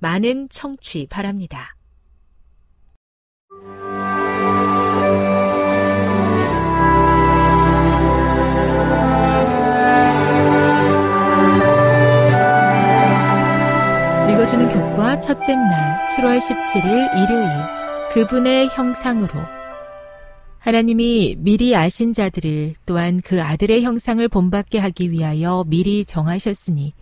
많은 청취 바랍니다. 읽어주는 교과 첫째 날 7월 17일 일요일 그분의 형상으로 하나님이 미리 아신 자들을 또한 그 아들의 형상을 본받게 하기 위하여 미리 정하셨으니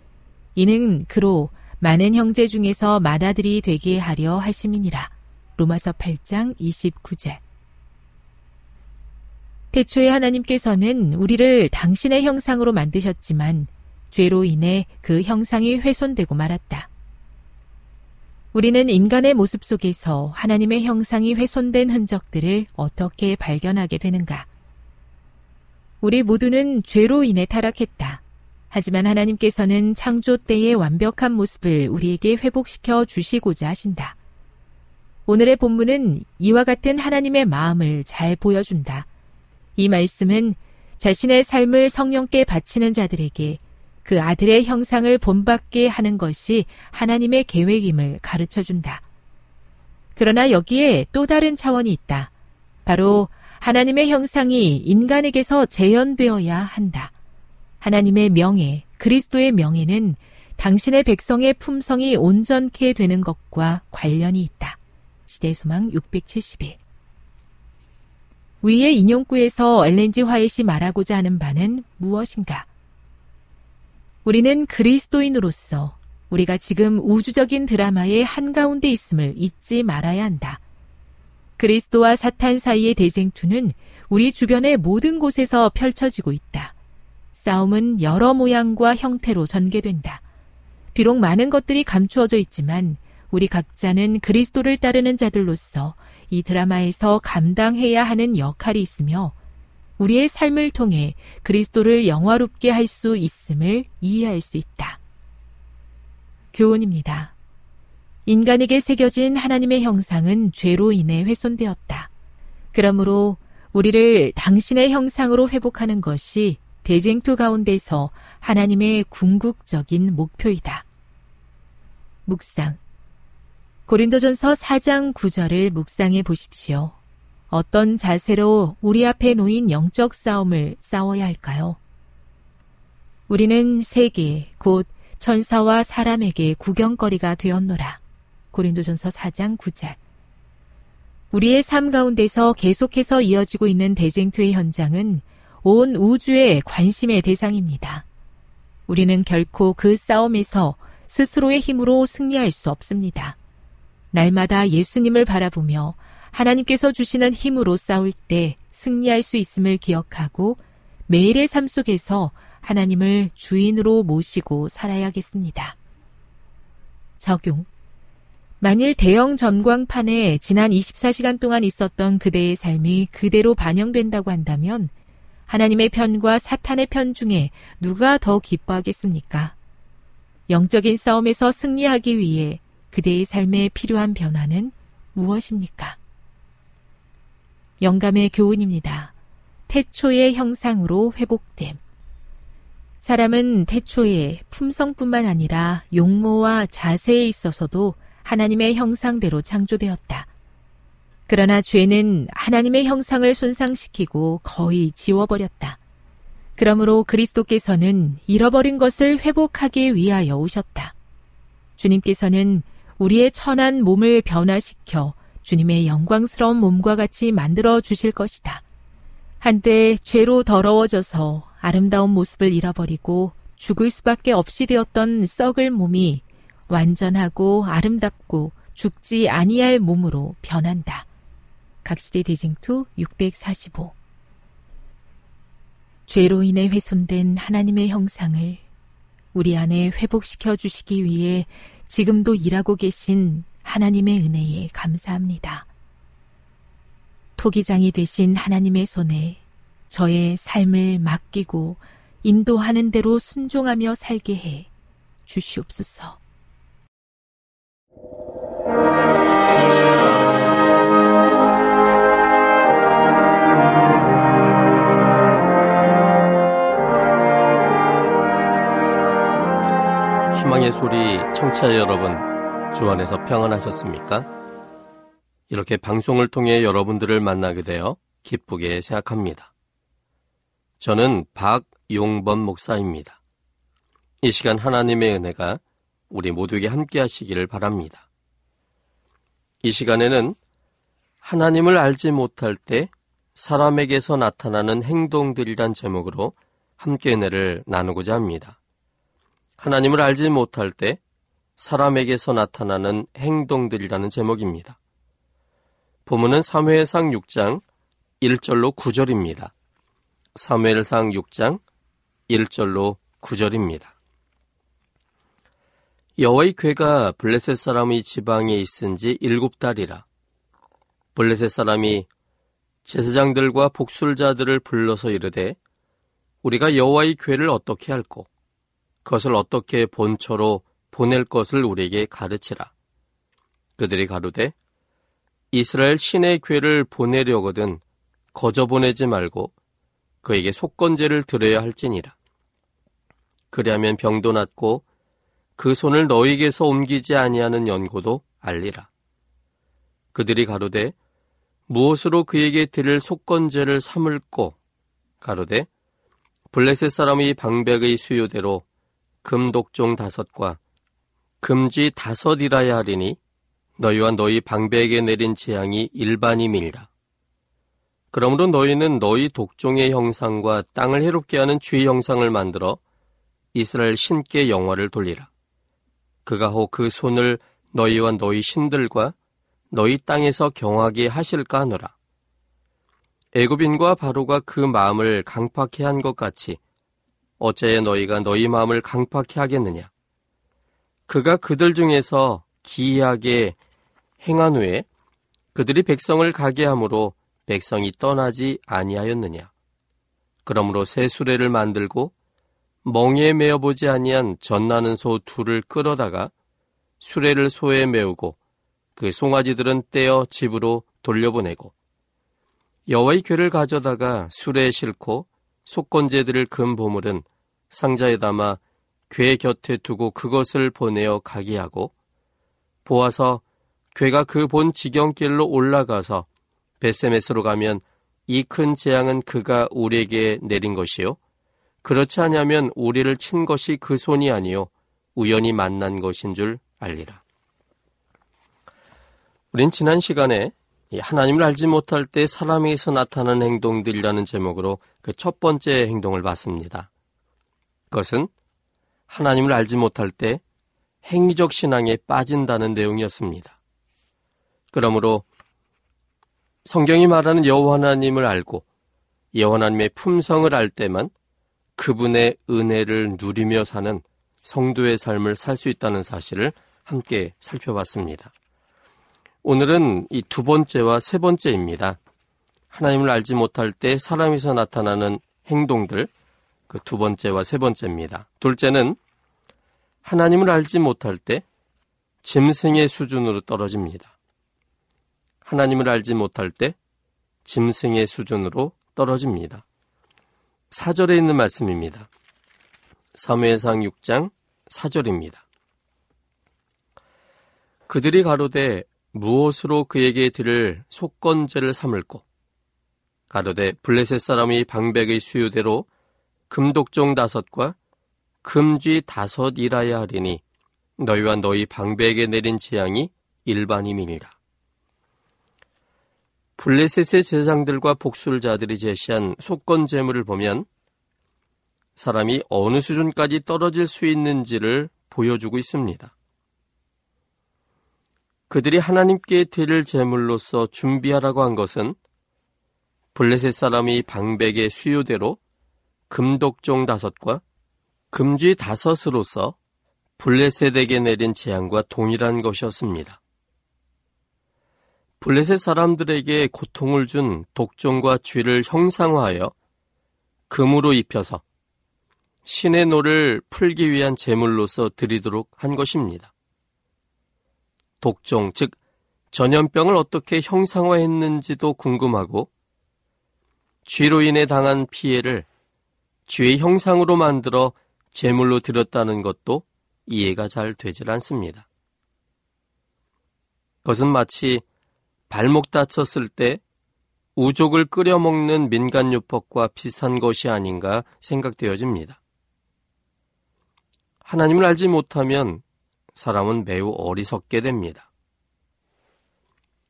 이는 그로 많은 형제 중에서 맏아들이 되게 하려 하심이니라. 로마서 8장 29절. 태초에 하나님께서는 우리를 당신의 형상으로 만드셨지만 죄로 인해 그 형상이 훼손되고 말았다. 우리는 인간의 모습 속에서 하나님의 형상이 훼손된 흔적들을 어떻게 발견하게 되는가? 우리 모두는 죄로 인해 타락했다. 하지만 하나님께서는 창조 때의 완벽한 모습을 우리에게 회복시켜 주시고자 하신다. 오늘의 본문은 이와 같은 하나님의 마음을 잘 보여준다. 이 말씀은 자신의 삶을 성령께 바치는 자들에게 그 아들의 형상을 본받게 하는 것이 하나님의 계획임을 가르쳐 준다. 그러나 여기에 또 다른 차원이 있다. 바로 하나님의 형상이 인간에게서 재현되어야 한다. 하나님의 명예, 그리스도의 명예는 당신의 백성의 품성이 온전케 되는 것과 관련이 있다. 시대소망 671. 위의 인용구에서 엘렌지 화이시 말하고자 하는 바는 무엇인가? 우리는 그리스도인으로서 우리가 지금 우주적인 드라마의 한가운데 있음을 잊지 말아야 한다. 그리스도와 사탄 사이의 대쟁투는 우리 주변의 모든 곳에서 펼쳐지고 있다. 싸움은 여러 모양과 형태로 전개된다. 비록 많은 것들이 감추어져 있지만 우리 각자는 그리스도를 따르는 자들로서 이 드라마에서 감당해야 하는 역할이 있으며 우리의 삶을 통해 그리스도를 영화롭게 할 수 있음을 이해할 수 있다. 교훈입니다. 인간에게 새겨진 하나님의 형상은 죄로 인해 훼손되었다. 그러므로 우리를 당신의 형상으로 회복하는 것이 대쟁투 가운데서 하나님의 궁극적인 목표이다. 묵상. 고린도전서 4장 9절을 묵상해 보십시오. 어떤 자세로 우리 앞에 놓인 영적 싸움을 싸워야 할까요? 우리는 세계, 곧 천사와 사람에게 구경거리가 되었노라. 고린도전서 4장 9절. 우리의 삶 가운데서 계속해서 이어지고 있는 대쟁투의 현장은 온 우주의 관심의 대상입니다. 우리는 결코 그 싸움에서 스스로의 힘으로 승리할 수 없습니다. 날마다 예수님을 바라보며 하나님께서 주시는 힘으로 싸울 때 승리할 수 있음을 기억하고 매일의 삶 속에서 하나님을 주인으로 모시고 살아야겠습니다. 적용. 만일 대형 전광판에 지난 24시간 동안 있었던 그대의 삶이 그대로 반영된다고 한다면 하나님의 편과 사탄의 편 중에 누가 더 기뻐하겠습니까? 영적인 싸움에서 승리하기 위해 그대의 삶에 필요한 변화는 무엇입니까? 영감의 교훈입니다. 태초의 형상으로 회복됨. 사람은 태초에 품성뿐만 아니라 용모와 자세에 있어서도 하나님의 형상대로 창조되었다. 그러나 죄는 하나님의 형상을 손상시키고 거의 지워버렸다. 그러므로 그리스도께서는 잃어버린 것을 회복하기 위하여 오셨다. 주님께서는 우리의 천한 몸을 변화시켜 주님의 영광스러운 몸과 같이 만들어 주실 것이다. 한때 죄로 더러워져서 아름다운 모습을 잃어버리고 죽을 수밖에 없이 되었던 썩을 몸이 완전하고 아름답고 죽지 아니할 몸으로 변한다. 각시대 대징투 645 죄로 인해 훼손된 하나님의 형상을 우리 안에 회복시켜 주시기 위해 지금도 일하고 계신 하나님의 은혜에 감사합니다. 토기장이 되신 하나님의 손에 저의 삶을 맡기고 인도하는 대로 순종하며 살게 해 주시옵소서. 희망의 소리 청취자 여러분, 주 안에서 평안하셨습니까? 이렇게 방송을 통해 여러분들을 만나게 되어 기쁘게 생각합니다. 저는 박용범 목사입니다. 이 시간 하나님의 은혜가 우리 모두에게 함께 하시기를 바랍니다. 이 시간에는 하나님을 알지 못할 때 사람에게서 나타나는 행동들이란 제목으로 함께 은혜를 나누고자 합니다. 하나님을 알지 못할 때 사람에게서 나타나는 행동들이라는 제목입니다. 본문은 사무엘상 6장 1절로 9절입니다. 사무엘상 6장 1절로 9절입니다. 여호와의 괴가 블레셋 사람의 지방에 있은 지 일곱 달이라. 블레셋 사람이 제사장들과 복술자들을 불러서 이르되 우리가 여호와의 괴를 어떻게 할꼬 그것을 어떻게 본처로 보낼 것을 우리에게 가르치라. 그들이 가로되 이스라엘 신의 괴를 보내려거든 거저 보내지 말고 그에게 속건제를 드려야 할지니라. 그리하면 병도 낫고 그 손을 너희에게서 옮기지 아니하는 연고도 알리라. 그들이 가로되 무엇으로 그에게 드릴 속건제를 삼을꼬 가로되 블레셋 사람의 방백의 수요대로 금독종 다섯과 금지 다섯이라야 하리니 너희와 너희 방백에 내린 재앙이 일반임이라. 그러므로 너희는 너희 독종의 형상과 땅을 해롭게 하는 주의 형상을 만들어 이스라엘 신께 영화를 돌리라. 그가 혹 그 손을 너희와 너희 신들과 너희 땅에서 경하게 하실까 하노라. 애굽인과 바로가 그 마음을 강팍해 한 것 같이 어째 너희가 너희 마음을 강팍해 하겠느냐? 그가 그들 중에서 기이하게 행한 후에 그들이 백성을 가게 함으로 백성이 떠나지 아니하였느냐? 그러므로 새 수레를 만들고 멍에 메어 보지 아니한 전나는 소 둘을 끌어다가 수레를 소에 메우고 그 송아지들은 떼어 집으로 돌려보내고 여호와의 괴를 가져다가 수레에 싣고 속건제 들을 금 보물은 상자에 담아 괴 곁에 두고 그것을 보내어 가게 하고 보아서 괴가 그 본 지경길로 올라가서 베세메스로 가면 이 큰 재앙은 그가 우리에게 내린 것이요 그렇지 않으면 우리를 친 것이 그 손이 아니요 우연히 만난 것인 줄 알리라. 우린 지난 시간에 하나님을 알지 못할 때 사람에게서 나타나는 행동들이라는 제목으로 그 첫 번째 행동을 봤습니다. 그것은 하나님을 알지 못할 때 행위적 신앙에 빠진다는 내용이었습니다. 그러므로 성경이 말하는 여호와 하나님을 알고 여호와 하나님의 품성을 알 때만 그분의 은혜를 누리며 사는 성도의 삶을 살 수 있다는 사실을 함께 살펴봤습니다. 오늘은 이 두 번째와 세 번째입니다. 하나님을 알지 못할 때 사람에서 나타나는 행동들, 그 두 번째와 세 번째입니다. 둘째는 하나님을 알지 못할 때 짐승의 수준으로 떨어집니다. 하나님을 알지 못할 때 짐승의 수준으로 떨어집니다. 사절에 있는 말씀입니다. 사무엘상 6장 4절입니다. 그들이 가로되 무엇으로 그에게 들을 속건제를 삼을꼬 가로되 블레셋 사람이 방백의 수요대로 금독종 다섯과 금쥐 다섯이라야 하리니 너희와 너희 방백에 내린 재앙이 일반임이니라. 블레셋의 제장들과 복술자들이 제시한 속건 제물을 보면 사람이 어느 수준까지 떨어질 수 있는지를 보여주고 있습니다. 그들이 하나님께 드릴 제물로서 준비하라고 한 것은 블레셋 사람이 방백의 수요대로 금독종 다섯과 금쥐 다섯으로서 블레셋에게 내린 재앙과 동일한 것이었습니다. 블레셋 사람들에게 고통을 준 독종과 쥐를 형상화하여 금으로 입혀서 신의 노를 풀기 위한 제물로서 드리도록 한 것입니다. 독종, 즉 전염병을 어떻게 형상화했는지도 궁금하고 쥐로 인해 당한 피해를 쥐의 형상으로 만들어 제물로 드렸다는 것도 이해가 잘 되질 않습니다. 그것은 마치 발목 다쳤을 때 우족을 끓여 먹는 민간요법과 비슷한 것이 아닌가 생각되어집니다. 하나님을 알지 못하면 사람은 매우 어리석게 됩니다.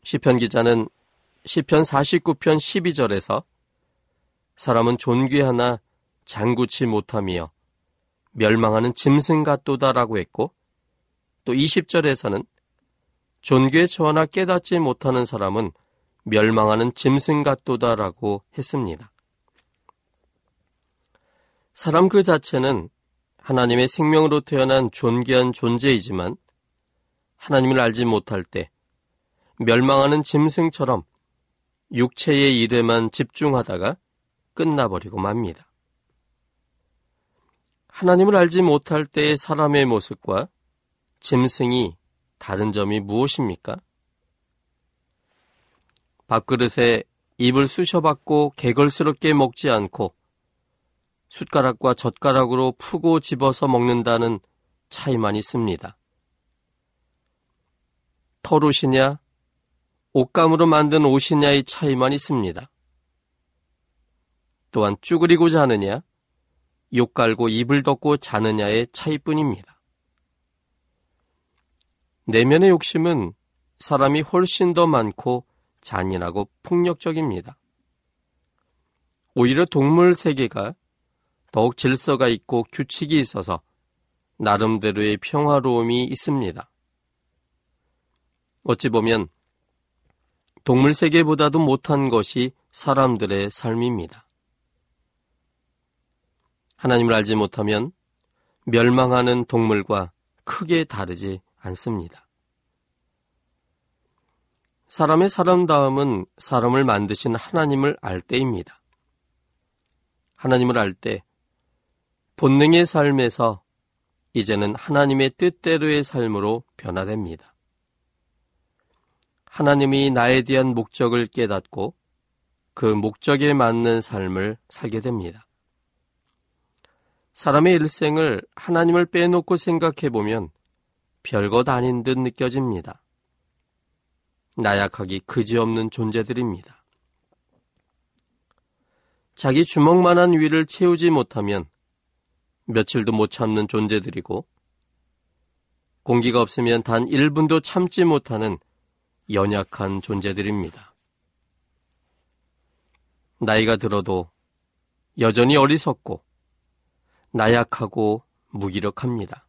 시편 기자는 시편 49편 12절에서 사람은 존귀하나 장구치 못하며 멸망하는 짐승 같도다라고 했고 또 20절에서는 존귀에 처하나 깨닫지 못하는 사람은 멸망하는 짐승 같도다라고 했습니다. 사람 그 자체는 하나님의 생명으로 태어난 존귀한 존재이지만 하나님을 알지 못할 때 멸망하는 짐승처럼 육체의 일에만 집중하다가 끝나버리고 맙니다. 하나님을 알지 못할 때의 사람의 모습과 짐승이 다른 점이 무엇입니까? 밥그릇에 입을 쑤셔받고 개걸스럽게 먹지 않고 숟가락과 젓가락으로 푸고 집어서 먹는다는 차이만 있습니다. 털옷이냐, 옷감으로 만든 옷이냐의 차이만 있습니다. 또한 쭈그리고 자느냐, 욕 깔고 입을 덮고 자느냐의 차이뿐입니다. 내면의 욕심은 사람이 훨씬 더 많고 잔인하고 폭력적입니다. 오히려 동물 세계가 더욱 질서가 있고 규칙이 있어서 나름대로의 평화로움이 있습니다. 어찌 보면 동물 세계보다도 못한 것이 사람들의 삶입니다. 하나님을 알지 못하면 멸망하는 동물과 크게 다르지 않습니다. 사람의 사람다움은 사람을 만드신 하나님을 알 때입니다. 하나님을 알 때 본능의 삶에서 이제는 하나님의 뜻대로의 삶으로 변화됩니다. 하나님이 나에 대한 목적을 깨닫고 그 목적에 맞는 삶을 살게 됩니다. 사람의 일생을 하나님을 빼놓고 생각해 보면 별것 아닌 듯 느껴집니다. 나약하기 그지없는 존재들입니다. 자기 주먹만한 위를 채우지 못하면 며칠도 못 참는 존재들이고 공기가 없으면 단 1분도 참지 못하는 연약한 존재들입니다. 나이가 들어도 여전히 어리석고 나약하고 무기력합니다.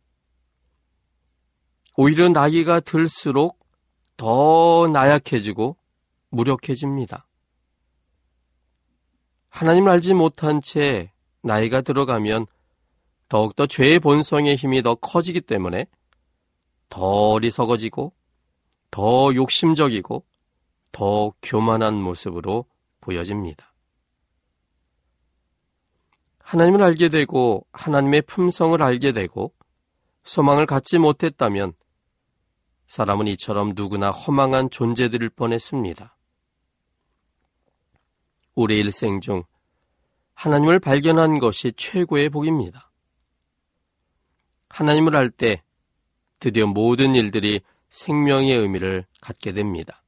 오히려 나이가 들수록 더 나약해지고 무력해집니다. 하나님을 알지 못한 채 나이가 들어가면 더욱더 죄의 본성의 힘이 더 커지기 때문에 더 어리석어지고 더 욕심적이고 더 교만한 모습으로 보여집니다. 하나님을 알게 되고 하나님의 품성을 알게 되고 소망을 갖지 못했다면 사람은 이처럼 누구나 허망한 존재들일 뻔했습니다. 우리 일생 중 하나님을 발견한 것이 최고의 복입니다. 하나님을 알 때 드디어 모든 일들이 생명의 의미를 갖게 됩니다.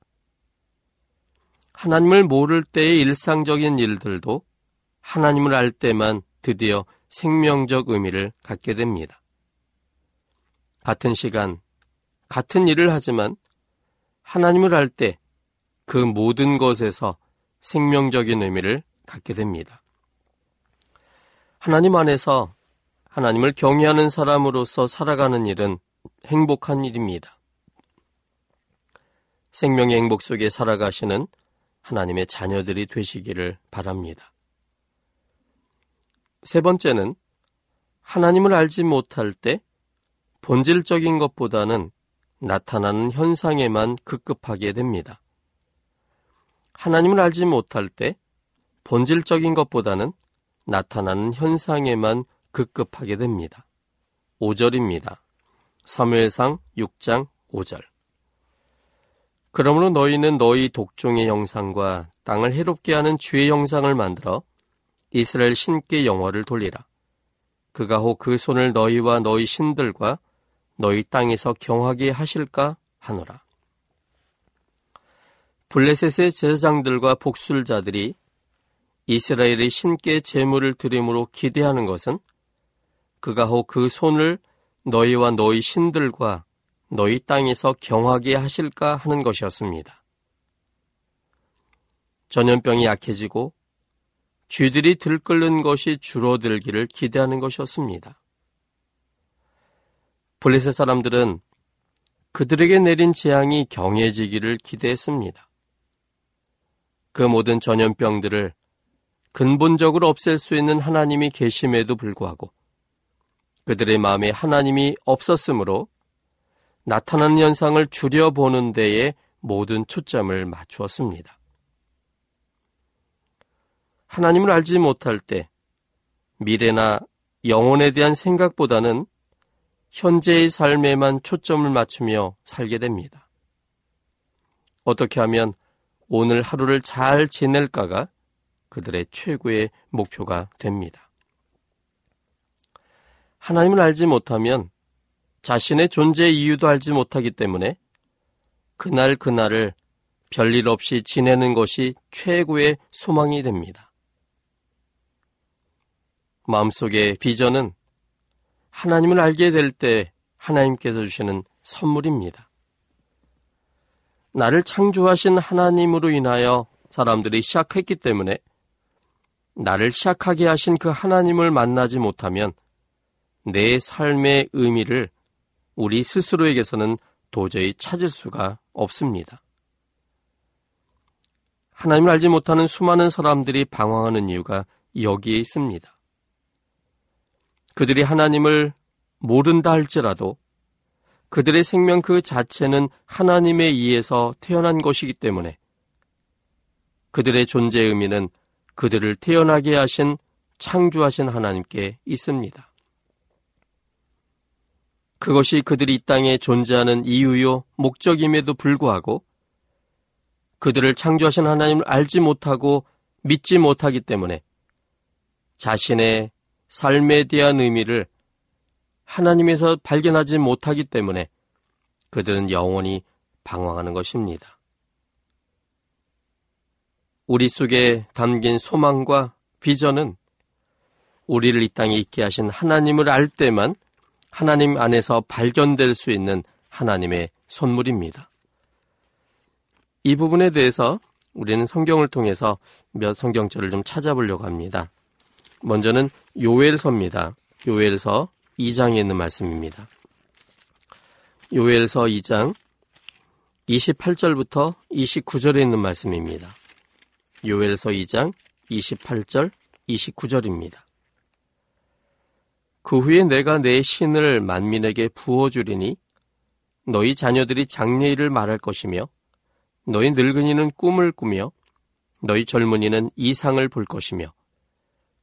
하나님을 모를 때의 일상적인 일들도 하나님을 알 때만 드디어 생명적 의미를 갖게 됩니다. 같은 시간, 같은 일을 하지만 하나님을 알 때 그 모든 것에서 생명적인 의미를 갖게 됩니다. 하나님 안에서 하나님을 경외하는 사람으로서 살아가는 일은 행복한 일입니다. 생명의 행복 속에 살아가시는 하나님의 자녀들이 되시기를 바랍니다. 세 번째는 하나님을 알지 못할 때 본질적인 것보다는 나타나는 현상에만 급급하게 됩니다. 하나님을 알지 못할 때 본질적인 것보다는 나타나는 현상에만 급급하게 됩니다. 5절입니다. 사무엘상 6장 5절. 그러므로 너희는 너희 독종의 형상과 땅을 해롭게 하는 주의 형상을 만들어 이스라엘 신께 영화를 돌리라. 그가 혹 그 손을 너희와 너희 신들과 너희 땅에서 경하게 하실까 하노라. 블레셋의 제사장들과 복술자들이 이스라엘의 신께 제물을 드림으로 기대하는 것은 그가 혹 그 손을 너희와 너희 신들과 너희 땅에서 경하게 하실까 하는 것이었습니다. 전염병이 약해지고 쥐들이 들끓는 것이 줄어들기를 기대하는 것이었습니다. 블레셋 사람들은 그들에게 내린 재앙이 경해지기를 기대했습니다. 그 모든 전염병들을 근본적으로 없앨 수 있는 하나님이 계심에도 불구하고 그들의 마음에 하나님이 없었으므로 나타나는 현상을 줄여보는 데에 모든 초점을 맞추었습니다. 하나님을 알지 못할 때 미래나 영혼에 대한 생각보다는 현재의 삶에만 초점을 맞추며 살게 됩니다. 어떻게 하면 오늘 하루를 잘 지낼까가 그들의 최고의 목표가 됩니다. 하나님을 알지 못하면 자신의 존재 이유도 알지 못하기 때문에 그날 그날을 별일 없이 지내는 것이 최고의 소망이 됩니다. 마음속의 비전은 하나님을 알게 될 때 하나님께서 주시는 선물입니다. 나를 창조하신 하나님으로 인하여 사람들이 시작했기 때문에 나를 시작하게 하신 그 하나님을 만나지 못하면 내 삶의 의미를 우리 스스로에게서는 도저히 찾을 수가 없습니다. 하나님을 알지 못하는 수많은 사람들이 방황하는 이유가 여기에 있습니다. 그들이 하나님을 모른다 할지라도 그들의 생명 그 자체는 하나님에 의해서 태어난 것이기 때문에 그들의 존재의 의미는 그들을 태어나게 하신 창조하신 하나님께 있습니다. 그것이 그들이 이 땅에 존재하는 이유요, 목적임에도 불구하고 그들을 창조하신 하나님을 알지 못하고 믿지 못하기 때문에 자신의 삶에 대한 의미를 하나님에서 발견하지 못하기 때문에 그들은 영원히 방황하는 것입니다. 우리 속에 담긴 소망과 비전은 우리를 이 땅에 있게 하신 하나님을 알 때만 하나님 안에서 발견될 수 있는 하나님의 선물입니다. 이 부분에 대해서 우리는 성경을 통해서 몇 성경절을 좀 찾아보려고 합니다. 먼저는 요엘서입니다. 요엘서 2장에 있는 말씀입니다. 요엘서 2장 28절부터 29절에 있는 말씀입니다. 요엘서 2장 28절, 29절입니다. 그 후에 내가 내 신을 만민에게 부어주리니 너희 자녀들이 장례일을 말할 것이며 너희 늙은이는 꿈을 꾸며 너희 젊은이는 이상을 볼 것이며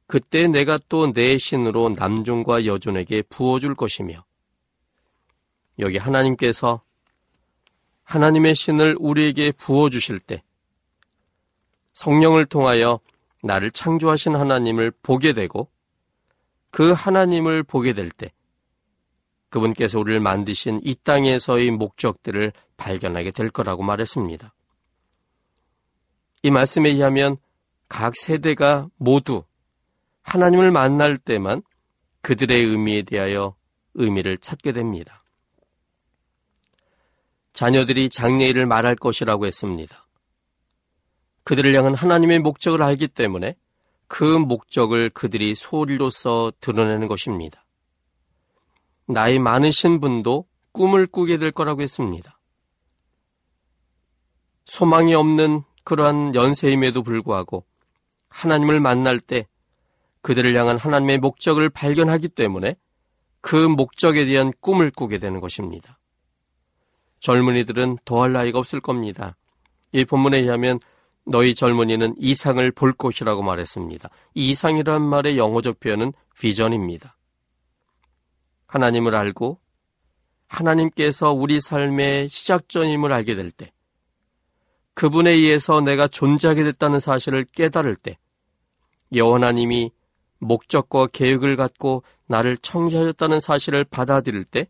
그때 내가 또 내 신으로 남종과 여종에게 부어줄 것이며 여기 하나님께서 하나님의 신을 우리에게 부어주실 때 성령을 통하여 나를 창조하신 하나님을 보게 되고 그 하나님을 보게 될 때 그분께서 우리를 만드신 이 땅에서의 목적들을 발견하게 될 거라고 말했습니다. 이 말씀에 의하면 각 세대가 모두 하나님을 만날 때만 그들의 의미에 대하여 의미를 찾게 됩니다. 자녀들이 장례일을 말할 것이라고 했습니다. 그들을 향한 하나님의 목적을 알기 때문에 그 목적을 그들이 소리로서 드러내는 것입니다. 나이 많으신 분도 꿈을 꾸게 될 거라고 했습니다. 소망이 없는 그러한 연세임에도 불구하고 하나님을 만날 때 그들을 향한 하나님의 목적을 발견하기 때문에 그 목적에 대한 꿈을 꾸게 되는 것입니다. 젊은이들은 더할 나이가 없을 겁니다. 이 본문에 의하면 너희 젊은이는 이상을 볼 것이라고 말했습니다. 이 이상이란 말의 영어적 표현은 비전입니다. 하나님을 알고 하나님께서 우리 삶의 시작점임을 알게 될 때, 그분에 의해서 내가 존재하게 됐다는 사실을 깨달을 때, 여호와 하나님이 목적과 계획을 갖고 나를 청지하셨다는 사실을 받아들일 때,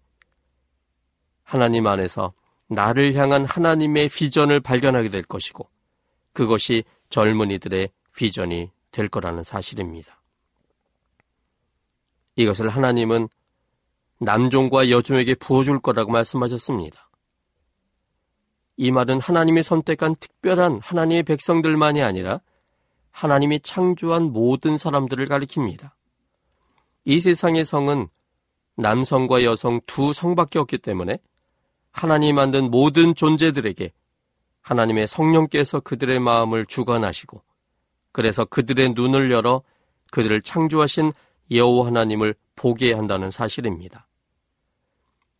하나님 안에서 나를 향한 하나님의 비전을 발견하게 될 것이고, 그것이 젊은이들의 비전이 될 거라는 사실입니다. 이것을 하나님은 남종과 여종에게 부어줄 거라고 말씀하셨습니다. 이 말은 하나님이 선택한 특별한 하나님의 백성들만이 아니라 하나님이 창조한 모든 사람들을 가리킵니다. 이 세상의 성은 남성과 여성 두 성밖에 없기 때문에 하나님이 만든 모든 존재들에게 하나님의 성령께서 그들의 마음을 주관하시고 그래서 그들의 눈을 열어 그들을 창조하신 여호와 하나님을 보게 한다는 사실입니다.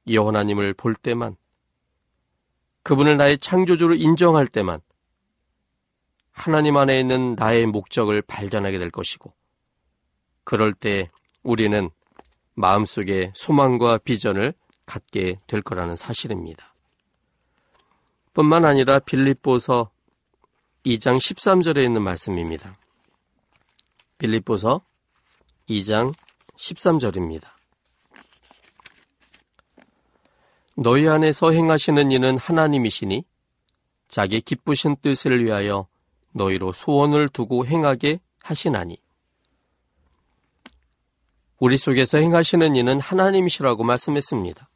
여호와 하나님을 볼 때만 그분을 나의 창조주로 인정할 때만 하나님 안에 있는 나의 목적을 발견하게 될 것이고 그럴 때 우리는 마음속에 소망과 비전을 갖게 될 거라는 사실입니다. 뿐만 아니라 빌립보서 2장 13절에 있는 말씀입니다. 빌립보서 2장 13절입니다. 너희 안에서 행하시는 이는 하나님이시니 자기 기쁘신 뜻을 위하여 너희로 소원을 두고 행하게 하시나니 우리 속에서 행하시는 이는 하나님이시라고 말씀했습니다.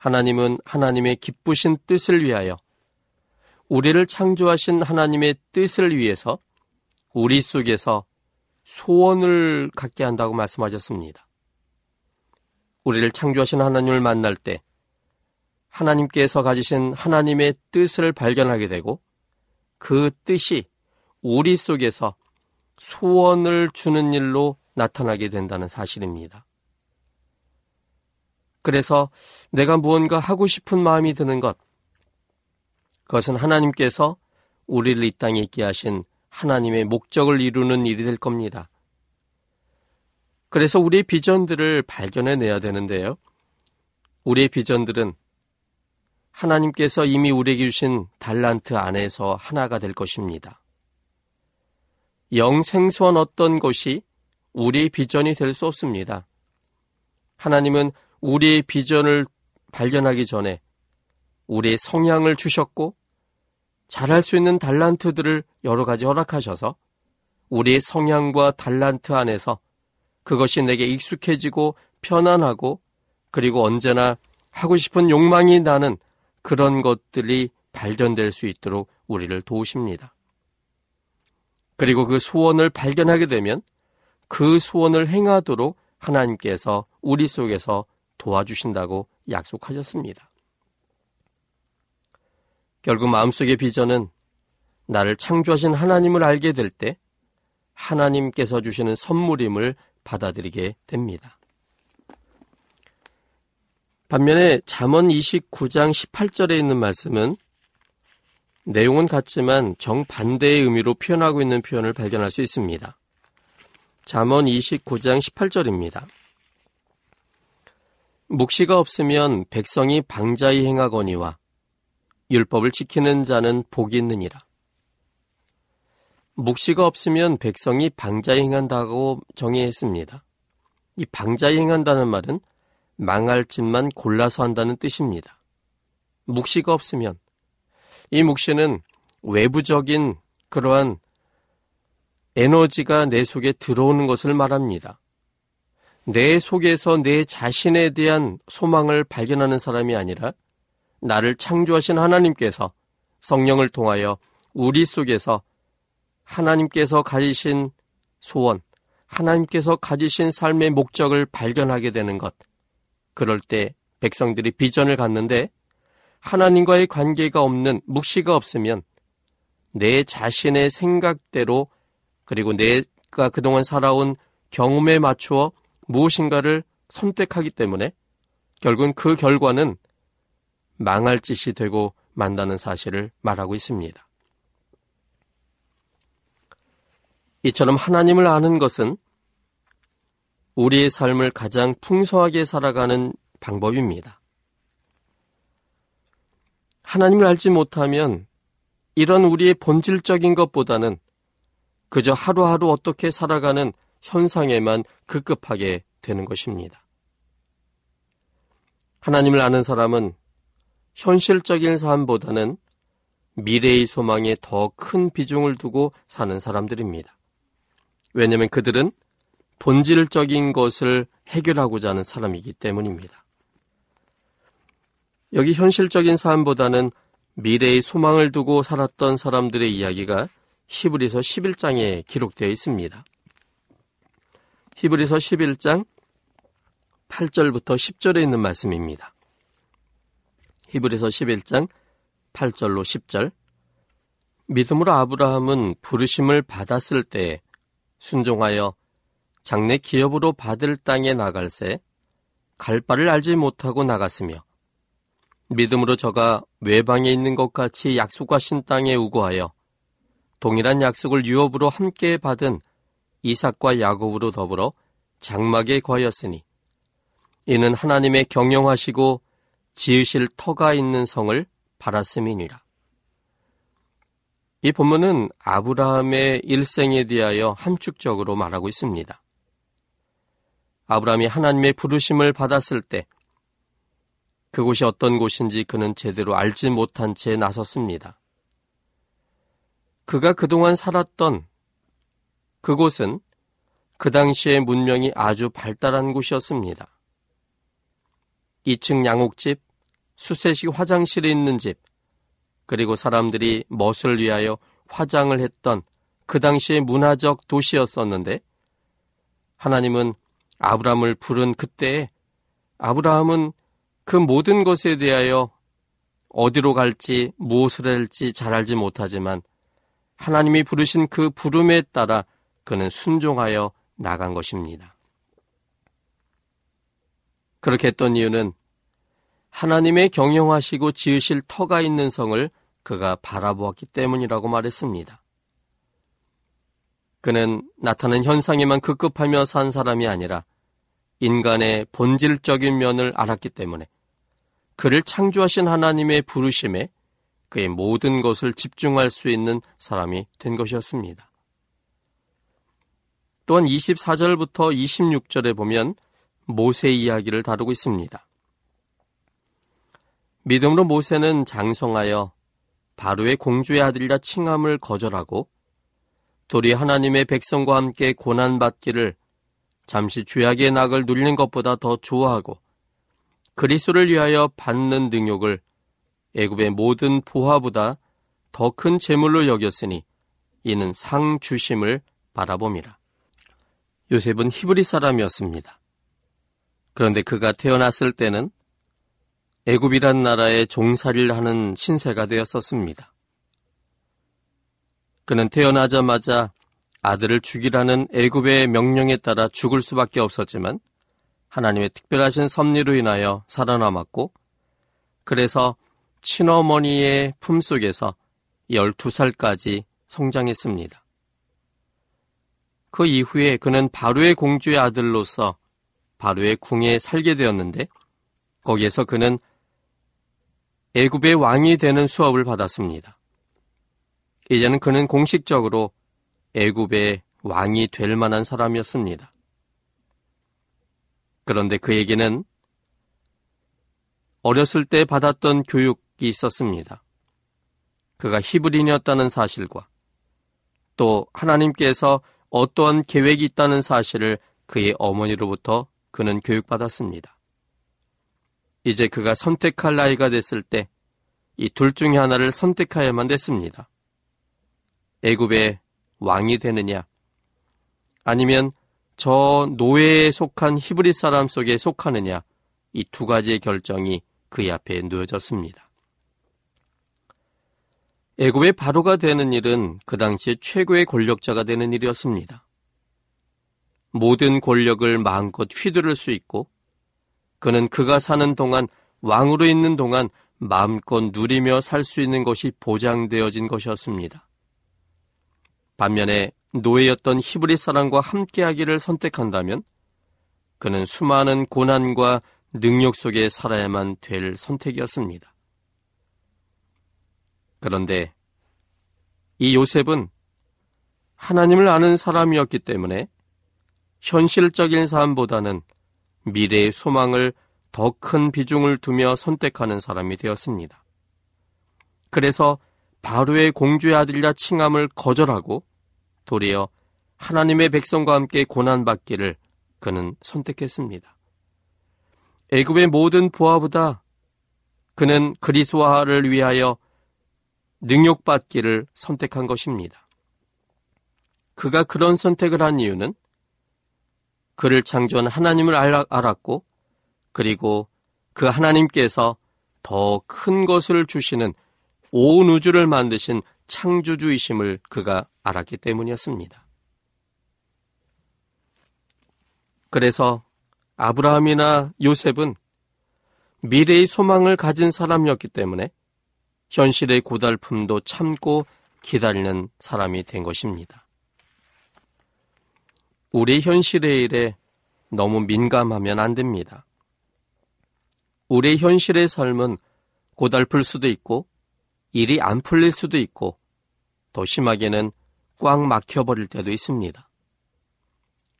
하나님은 하나님의 기쁘신 뜻을 위하여 우리를 창조하신 하나님의 뜻을 위해서 우리 속에서 소원을 갖게 한다고 말씀하셨습니다. 우리를 창조하신 하나님을 만날 때 하나님께서 가지신 하나님의 뜻을 발견하게 되고 그 뜻이 우리 속에서 소원을 주는 일로 나타나게 된다는 사실입니다. 그래서 내가 무언가 하고 싶은 마음이 드는 것, 그것은 하나님께서 우리를 이 땅에 있게 하신 하나님의 목적을 이루는 일이 될 겁니다. 그래서 우리의 비전들을 발견해 내야 되는데요. 우리의 비전들은 하나님께서 이미 우리에게 주신 달란트 안에서 하나가 될 것입니다. 영생소한 어떤 것이 우리의 비전이 될 수 없습니다. 하나님은 우리의 비전을 발견하기 전에 우리의 성향을 주셨고 잘할 수 있는 달란트들을 여러 가지 허락하셔서 우리의 성향과 달란트 안에서 그것이 내게 익숙해지고 편안하고 그리고 언제나 하고 싶은 욕망이 나는 그런 것들이 발견될 수 있도록 우리를 도우십니다. 그리고 그 소원을 발견하게 되면 그 소원을 행하도록 하나님께서 우리 속에서 도와주신다고 약속하셨습니다. 결국 마음속의 비전은 나를 창조하신 하나님을 알게 될 때 하나님께서 주시는 선물임을 받아들이게 됩니다. 반면에 잠언 29장 18절에 있는 말씀은 내용은 같지만 정반대의 의미로 표현하고 있는 표현을 발견할 수 있습니다. 잠언 29장 18절입니다. 묵시가 없으면 백성이 방자히 행하거니와 율법을 지키는 자는 복이 있느니라. 묵시가 없으면 백성이 방자히 행한다고 정의했습니다. 이 방자히 행한다는 말은 망할 짓만 골라서 한다는 뜻입니다. 묵시가 없으면 이 묵시는 외부적인 그러한 에너지가 내 속에 들어오는 것을 말합니다. 내 속에서 내 자신에 대한 소망을 발견하는 사람이 아니라 나를 창조하신 하나님께서 성령을 통하여 우리 속에서 하나님께서 가지신 소원, 하나님께서 가지신 삶의 목적을 발견하게 되는 것. 그럴 때 백성들이 비전을 갖는데 하나님과의 관계가 없는 묵시가 없으면 내 자신의 생각대로 그리고 내가 그동안 살아온 경험에 맞추어 무엇인가를 선택하기 때문에 결국은 그 결과는 망할 짓이 되고 만다는 사실을 말하고 있습니다. 이처럼 하나님을 아는 것은 우리의 삶을 가장 풍성하게 살아가는 방법입니다. 하나님을 알지 못하면 이런 우리의 본질적인 것보다는 그저 하루하루 어떻게 살아가는 현상에만 급급하게 되는 것입니다. 하나님을 아는 사람은 현실적인 삶보다는 미래의 소망에 더 큰 비중을 두고 사는 사람들입니다. 왜냐하면 그들은 본질적인 것을 해결하고자 하는 사람이기 때문입니다. 여기 현실적인 삶보다는 미래의 소망을 두고 살았던 사람들의 이야기가 히브리서 11장에 기록되어 있습니다. 히브리서 11장 8절부터 10절에 있는 말씀입니다. 히브리서 11장 8절로 10절 믿음으로 아브라함은 부르심을 받았을 때 순종하여 장래 기업으로 받을 땅에 나갈새 갈 바를 알지 못하고 나갔으며 믿음으로 저가 외방에 있는 것 같이 약속하신 땅에 우고하여 동일한 약속을 유업으로 함께 받은 이삭과 야곱으로 더불어 장막에 거하였으니 이는 하나님의 경영하시고 지으실 터가 있는 성을 바랐음이니라. 이 본문은 아브라함의 일생에 대하여 함축적으로 말하고 있습니다. 아브라함이 하나님의 부르심을 받았을 때 그곳이 어떤 곳인지 그는 제대로 알지 못한 채 나섰습니다. 그가 그동안 살았던 그곳은 그 당시의 문명이 아주 발달한 곳이었습니다. 2층 양옥집, 수세식 화장실에 있는 집, 그리고 사람들이 멋을 위하여 화장을 했던 그 당시의 문화적 도시였었는데 하나님은 아브라함을 부른 그때에 아브라함은 그 모든 것에 대하여 어디로 갈지 무엇을 할지 잘 알지 못하지만 하나님이 부르신 그 부름에 따라 그는 순종하여 나간 것입니다. 그렇게 했던 이유는 하나님의 경영하시고 지으실 터가 있는 성을 그가 바라보았기 때문이라고 말했습니다. 그는 나타난 현상에만 급급하며 산 사람이 아니라 인간의 본질적인 면을 알았기 때문에 그를 창조하신 하나님의 부르심에 그의 모든 것을 집중할 수 있는 사람이 된 것이었습니다. 또한 24절부터 26절에 보면 모세 이야기를 다루고 있습니다. 믿음으로 모세는 장성하여 바로의 공주의 아들이라 칭함을 거절하고 도리 하나님의 백성과 함께 고난받기를 잠시 죄악의 낙을 누리는 것보다 더 좋아하고 그리스도를 위하여 받는 능욕을 애굽의 모든 보화보다 더 큰 재물로 여겼으니 이는 상 주심을 바라봅니다. 요셉은 히브리 사람이었습니다. 그런데 그가 태어났을 때는 애굽이란 나라의 종살이를 하는 신세가 되었었습니다. 그는 태어나자마자 아들을 죽이라는 애굽의 명령에 따라 죽을 수밖에 없었지만 하나님의 특별하신 섭리로 인하여 살아남았고 그래서 친어머니의 품속에서 12살까지 성장했습니다. 그 이후에 그는 바로의 공주의 아들로서 바로의 궁에 살게 되었는데 거기에서 그는 애굽의 왕이 되는 수업을 받았습니다. 이제는 그는 공식적으로 애굽의 왕이 될 만한 사람이었습니다. 그런데 그에게는 어렸을 때 받았던 교육이 있었습니다. 그가 히브리인이었다는 사실과 또 하나님께서 어떠한 계획이 있다는 사실을 그의 어머니로부터 그는 교육받았습니다. 이제 그가 선택할 나이가 됐을 때 이 둘 중에 하나를 선택하여야만 됐습니다. 애굽의 왕이 되느냐 아니면 저 노예에 속한 히브리 사람 속에 속하느냐 이 두 가지의 결정이 그의 앞에 놓여졌습니다. 애굽의 바로가 되는 일은 그 당시에 최고의 권력자가 되는 일이었습니다. 모든 권력을 마음껏 휘두를 수 있고 그는 그가 사는 동안 왕으로 있는 동안 마음껏 누리며 살 수 있는 것이 보장되어진 것이었습니다. 반면에 노예였던 히브리 사람과 함께하기를 선택한다면 그는 수많은 고난과 능력 속에 살아야만 될 선택이었습니다. 그런데 이 요셉은 하나님을 아는 사람이었기 때문에 현실적인 삶보다는 미래의 소망을 더 큰 비중을 두며 선택하는 사람이 되었습니다. 그래서 바로의 공주의 아들이라 칭함을 거절하고 도리어 하나님의 백성과 함께 고난받기를 그는 선택했습니다. 애굽의 모든 부하보다 그는 그리스와를 위하여 능욕받기를 선택한 것입니다. 그가 그런 선택을 한 이유는 그를 창조한 하나님을 알았고 그리고 그 하나님께서 더 큰 것을 주시는 온 우주를 만드신 창조주이심을 그가 알았기 때문이었습니다. 그래서 아브라함이나 요셉은 미래의 소망을 가진 사람이었기 때문에 현실의 고달픔도 참고 기다리는 사람이 된 것입니다. 우리 현실의 일에 너무 민감하면 안 됩니다. 우리 현실의 삶은 고달플 수도 있고 일이 안 풀릴 수도 있고 더 심하게는 꽉 막혀버릴 때도 있습니다.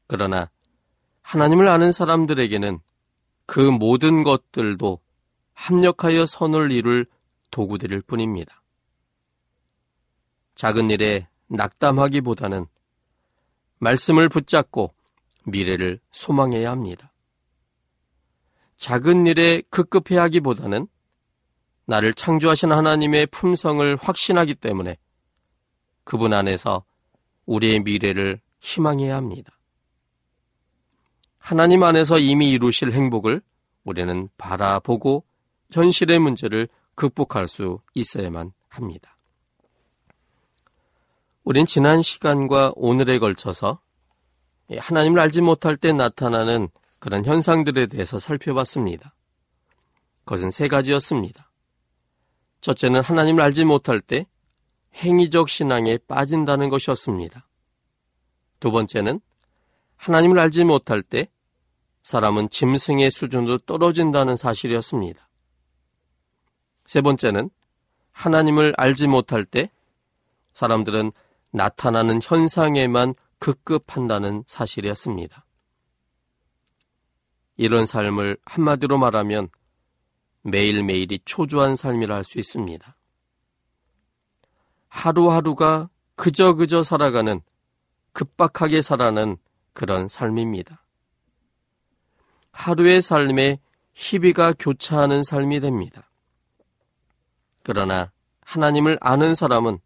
그러나 하나님을 아는 사람들에게는 그 모든 것들도 합력하여 선을 이룰 도구들일 뿐입니다. 작은 일에 낙담하기보다는 말씀을 붙잡고 미래를 소망해야 합니다. 작은 일에 급급해 하기보다는 나를 창조하신 하나님의 품성을 확신하기 때문에 그분 안에서 우리의 미래를 희망해야 합니다. 하나님 안에서 이미 이루실 행복을 우리는 바라보고 현실의 문제를 극복할 수 있어야만 합니다. 우린 지난 시간과 오늘에 걸쳐서 하나님을 알지 못할 때 나타나는 그런 현상들에 대해서 살펴봤습니다. 그것은 세 가지였습니다. 첫째는 하나님을 알지 못할 때 행위적 신앙에 빠진다는 것이었습니다. 두 번째는 하나님을 알지 못할 때 사람은 짐승의 수준으로 떨어진다는 사실이었습니다. 세 번째는 하나님을 알지 못할 때 사람들은 나타나는 현상에만 급급한다는 사실이었습니다. 이런 삶을 한마디로 말하면 매일매일이 초조한 삶이라 할 수 있습니다. 하루하루가 그저 그저 살아가는 급박하게 살아가는 그런 삶입니다. 하루의 삶에 희비가 교차하는 삶이 됩니다. 그러나 하나님을 아는 사람은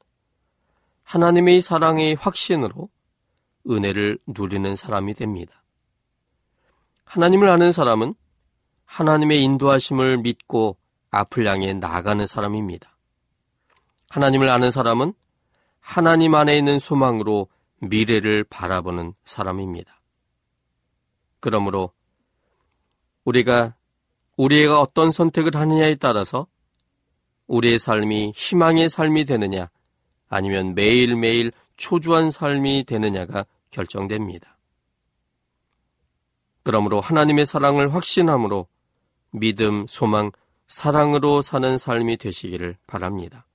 하나님의 사랑의 확신으로 은혜를 누리는 사람이 됩니다. 하나님을 아는 사람은 하나님의 인도하심을 믿고 앞을 향해 나가는 사람입니다. 하나님을 아는 사람은 하나님 안에 있는 소망으로 미래를 바라보는 사람입니다. 그러므로 우리가 우리가 어떤 선택을 하느냐에 따라서 우리의 삶이 희망의 삶이 되느냐 아니면 매일매일 초조한 삶이 되느냐가 결정됩니다. 그러므로 하나님의 사랑을 확신함으로 믿음, 소망, 사랑으로 사는 삶이 되시기를 바랍니다.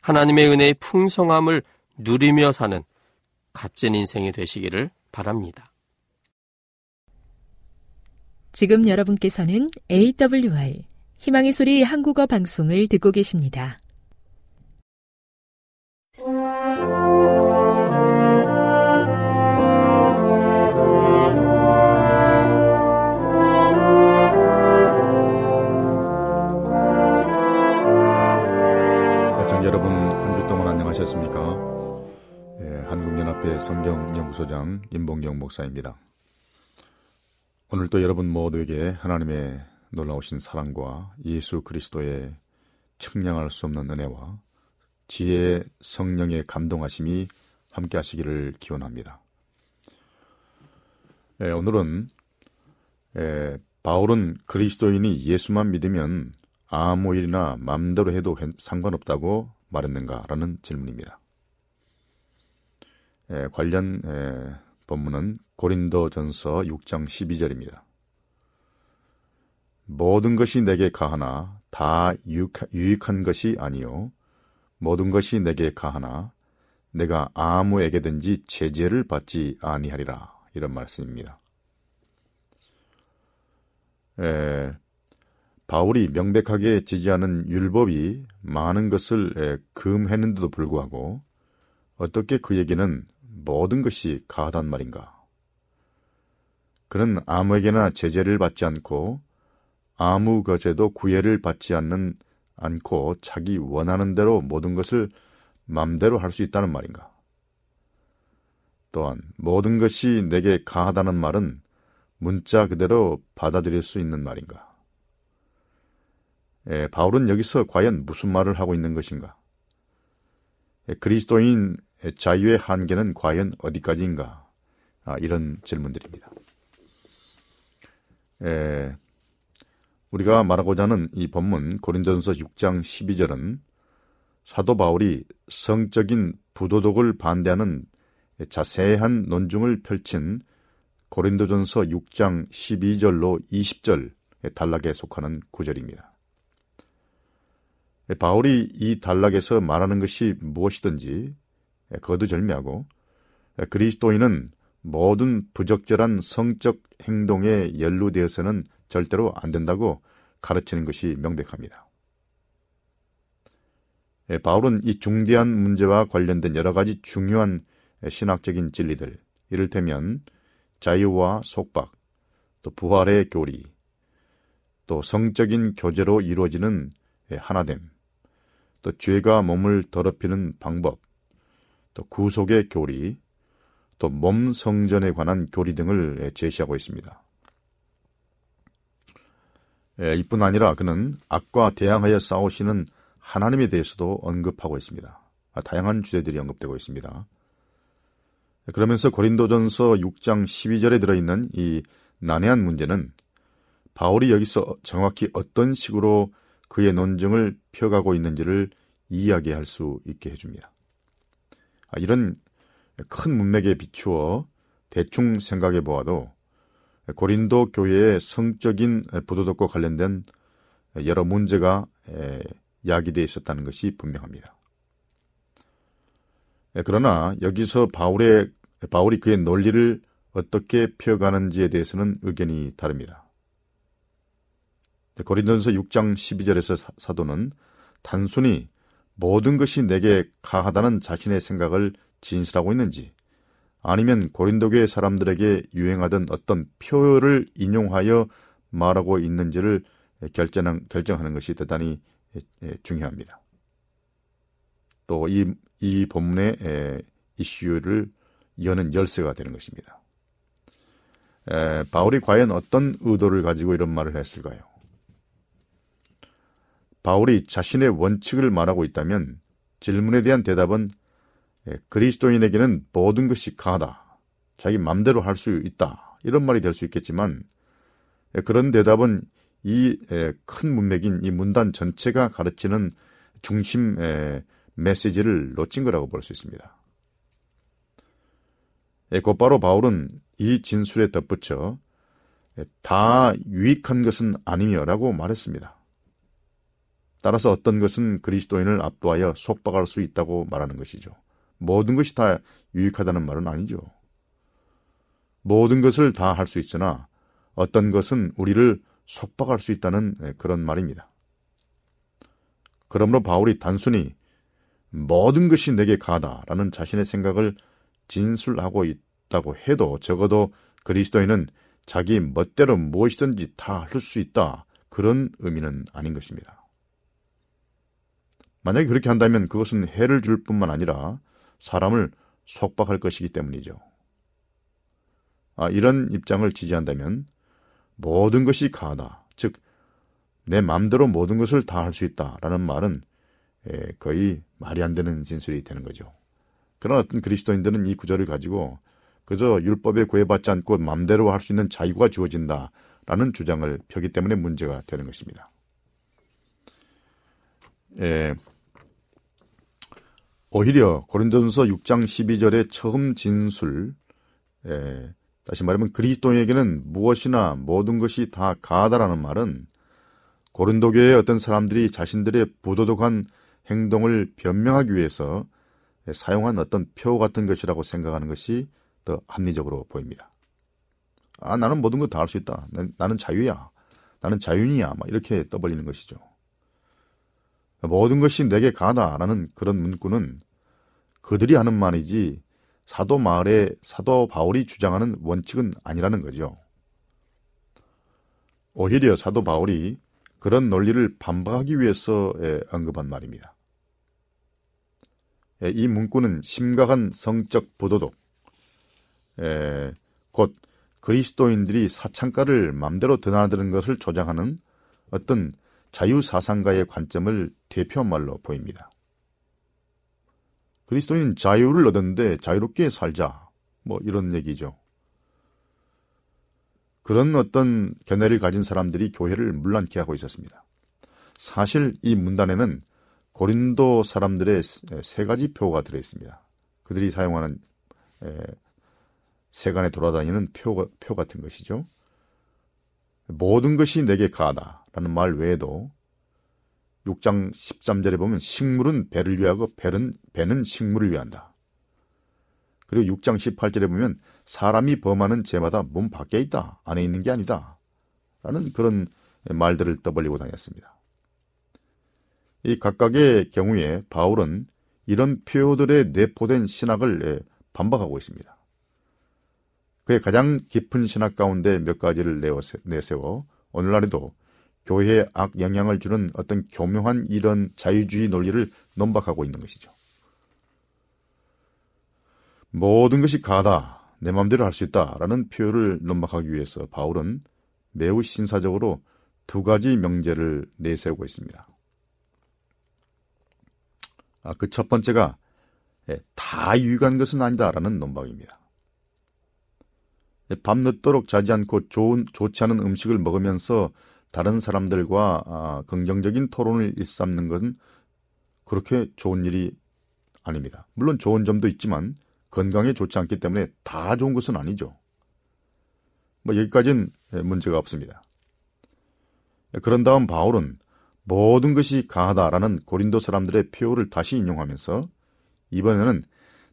하나님의 은혜의 풍성함을 누리며 사는 값진 인생이 되시기를 바랍니다. 지금 여러분께서는 AWR 희망의 소리 한국어 방송을 듣고 계십니다. 여러분 한 주 동안 안녕하셨습니까? 예, 한국연합회 성경연구소장 임봉경 목사입니다. 오늘 또 여러분 모두에게 하나님의 놀라우신 사랑과 예수 그리스도의 측량할 수 없는 은혜와 지혜 성령의 감동하심이 함께 하시기를 기원합니다. 예, 오늘은 예, 바울은 그리스도인이 예수만 믿으면 아무 일이나 마음대로 해도 상관없다고 말했는가라는 질문입니다. 예, 관련 예, 본문은 고린도전서 6장 12절입니다. 모든 것이 내게 가하나 다 유익한 것이 아니요 모든 것이 내게 가하나 내가 아무에게든지 제재를 받지 아니하리라 이런 말씀입니다. 에, 바울이 명백하게 지지하는 율법이 많은 것을 금했는데도 불구하고 어떻게 그에게는 모든 것이 가하단 말인가? 그는 아무에게나 제재를 받지 않고 아무 것에도 구애를 받지 않는 않고 자기 원하는 대로 모든 것을 맘대로 할 수 있다는 말인가? 또한 모든 것이 내게 가하다는 말은 문자 그대로 받아들일 수 있는 말인가? 예, 바울은 여기서 과연 무슨 말을 하고 있는 것인가? 예, 그리스도인 자유의 한계는 과연 어디까지인가? 아, 이런 질문들입니다. 에, 우리가 말하고자 하는 이 본문 고린도전서 6장 12절은 사도 바울이 성적인 부도덕을 반대하는 자세한 논중을 펼친 고린도전서 6장 12절로 20절 단락에 속하는 구절입니다. 바울이 이 단락에서 말하는 것이 무엇이든지 거두절미하고 그리스도인은 모든 부적절한 성적 행동에 연루되어서는 절대로 안 된다고 가르치는 것이 명백합니다. 예, 바울은 이 중대한 문제와 관련된 여러 가지 중요한 신학적인 진리들, 이를테면 자유와 속박, 또 부활의 교리, 또 성적인 교제로 이루어지는 하나됨, 또 죄가 몸을 더럽히는 방법, 또 구속의 교리, 또 몸 성전에 관한 교리 등을 제시하고 있습니다. 예, 이뿐 아니라 그는 악과 대항하여 싸우시는 하나님에 대해서도 언급하고 있습니다. 아, 다양한 주제들이 언급되고 있습니다. 그러면서 고린도전서 6장 12절에 들어있는 이 난해한 문제는 바울이 여기서 정확히 어떤 식으로 그의 논증을 펴가고 있는지를 이야기할 수 있게 해줍니다. 아, 이런 큰 문맥에 비추어 대충 생각해 보아도 고린도 교회의 성적인 부도덕과 관련된 여러 문제가 야기되어 있었다는 것이 분명합니다. 그러나 여기서 바울의 바울이 그의 논리를 어떻게 펴가는지에 대해서는 의견이 다릅니다. 고린도전서 6장 12절에서 사도는 단순히 모든 것이 내게 가하다는 자신의 생각을 진실하고 있는지 아니면 고린도교의 사람들에게 유행하던 어떤 표를 인용하여 말하고 있는지를 결정, 결정하는 것이 대단히 중요합니다. 또 이 이 본문의 이슈를 여는 열쇠가 되는 것입니다. 에, 바울이 과연 어떤 의도를 가지고 이런 말을 했을까요? 바울이 자신의 원칙을 말하고 있다면 질문에 대한 대답은 예, 그리스도인에게는 모든 것이 가하다. 자기 맘대로 할 수 있다. 이런 말이 될 수 있겠지만 예, 그런 대답은 이 큰 문맥인 이 문단 전체가 가르치는 중심 메시지를 놓친 거라고 볼 수 있습니다. 곧바로 바울은 이 진술에 덧붙여 다 유익한 것은 아니며라고 말했습니다. 따라서 어떤 것은 그리스도인을 압도하여 속박할 수 있다고 말하는 것이죠. 모든 것이 다 유익하다는 말은 아니죠. 모든 것을 다 할 수 있으나 어떤 것은 우리를 속박할 수 있다는 그런 말입니다. 그러므로 바울이 단순히 모든 것이 내게 가다라는 자신의 생각을 진술하고 있다고 해도 적어도 그리스도인은 자기 멋대로 무엇이든지 다 할 수 있다. 그런 의미는 아닌 것입니다. 만약에 그렇게 한다면 그것은 해를 줄 뿐만 아니라 사람을 속박할 것이기 때문이죠. 아, 이런 입장을 지지한다면 모든 것이 가하다. 즉, 내 마음대로 모든 것을 다 할 수 있다라는 말은 거의 말이 안 되는 진술이 되는 거죠. 그러나 어떤 그리스도인들은 이 구절을 가지고 그저 율법에 구애받지 않고 맘대로 할 수 있는 자유가 주어진다라는 주장을 펴기 때문에 문제가 되는 것입니다. 예, 오히려 고린도전서 6장 12절의 처음 진술, 예, 다시 말하면 그리스도에게는 무엇이나 모든 것이 다 가하다라는 말은 고린도 교회의 어떤 사람들이 자신들의 부도덕한 행동을 변명하기 위해서 사용한 어떤 표 같은 것이라고 생각하는 것이 더 합리적으로 보입니다. 아, 나는 모든 것다할 수 있다. 나는 자유야. 나는 자윤이야. 막 이렇게 떠벌리는 것이죠. 모든 것이 내게 가다라는 그런 문구는 그들이 하는 말이지 사도 마을의 사도 바울이 주장하는 원칙은 아니라는 거죠. 오히려 사도 바울이 그런 논리를 반박하기 위해서 언급한 말입니다. 이 문구는 심각한 성적 부도덕, 에, 곧 그리스도인들이 사창가를 맘대로 드나드는 것을 조장하는 어떤 자유사상가의 관점을 대표한 말로 보입니다. 그리스도인 자유를 얻었는데 자유롭게 살자. 뭐 이런 얘기죠. 그런 어떤 견해를 가진 사람들이 교회를 물란케 하고 있었습니다. 사실 이 문단에는 고린도 사람들의 세 가지 표가 들어 있습니다. 그들이 사용하는 세간에 돌아다니는 표, 표 같은 것이죠. 모든 것이 내게 가하다 라는 말 외에도 6장 13절에 보면 식물은 배를 위하고 배는, 배는 식물을 위한다. 그리고 6장 18절에 보면 사람이 범하는 죄마다 몸 밖에 있다. 안에 있는 게 아니다. 라는 그런 말들을 떠벌리고 다녔습니다. 이 각각의 경우에 바울은 이런 표들에 내포된 신학을 반박하고 있습니다. 그의 가장 깊은 신학 가운데 몇 가지를 내세워 오늘날에도 교회에 악 영향을 주는 어떤 교묘한 이런 자유주의 논리를 논박하고 있는 것이죠. 모든 것이 가다, 내 마음대로 할 수 있다라는 표현을 논박하기 위해서 바울은 매우 신사적으로 두 가지 명제를 내세우고 있습니다. 아, 그 첫 번째가 예, 다 유익한 것은 아니다라는 논박입니다. 밤늦도록 자지 않고 좋은 좋지 않은 음식을 먹으면서 다른 사람들과 아, 긍정적인 토론을 일삼는 것은 그렇게 좋은 일이 아닙니다. 물론 좋은 점도 있지만 건강에 좋지 않기 때문에 다 좋은 것은 아니죠. 뭐 여기까지는 문제가 없습니다. 그런 다음 바울은 모든 것이 가하다라는 고린도 사람들의 표를 다시 인용하면서 이번에는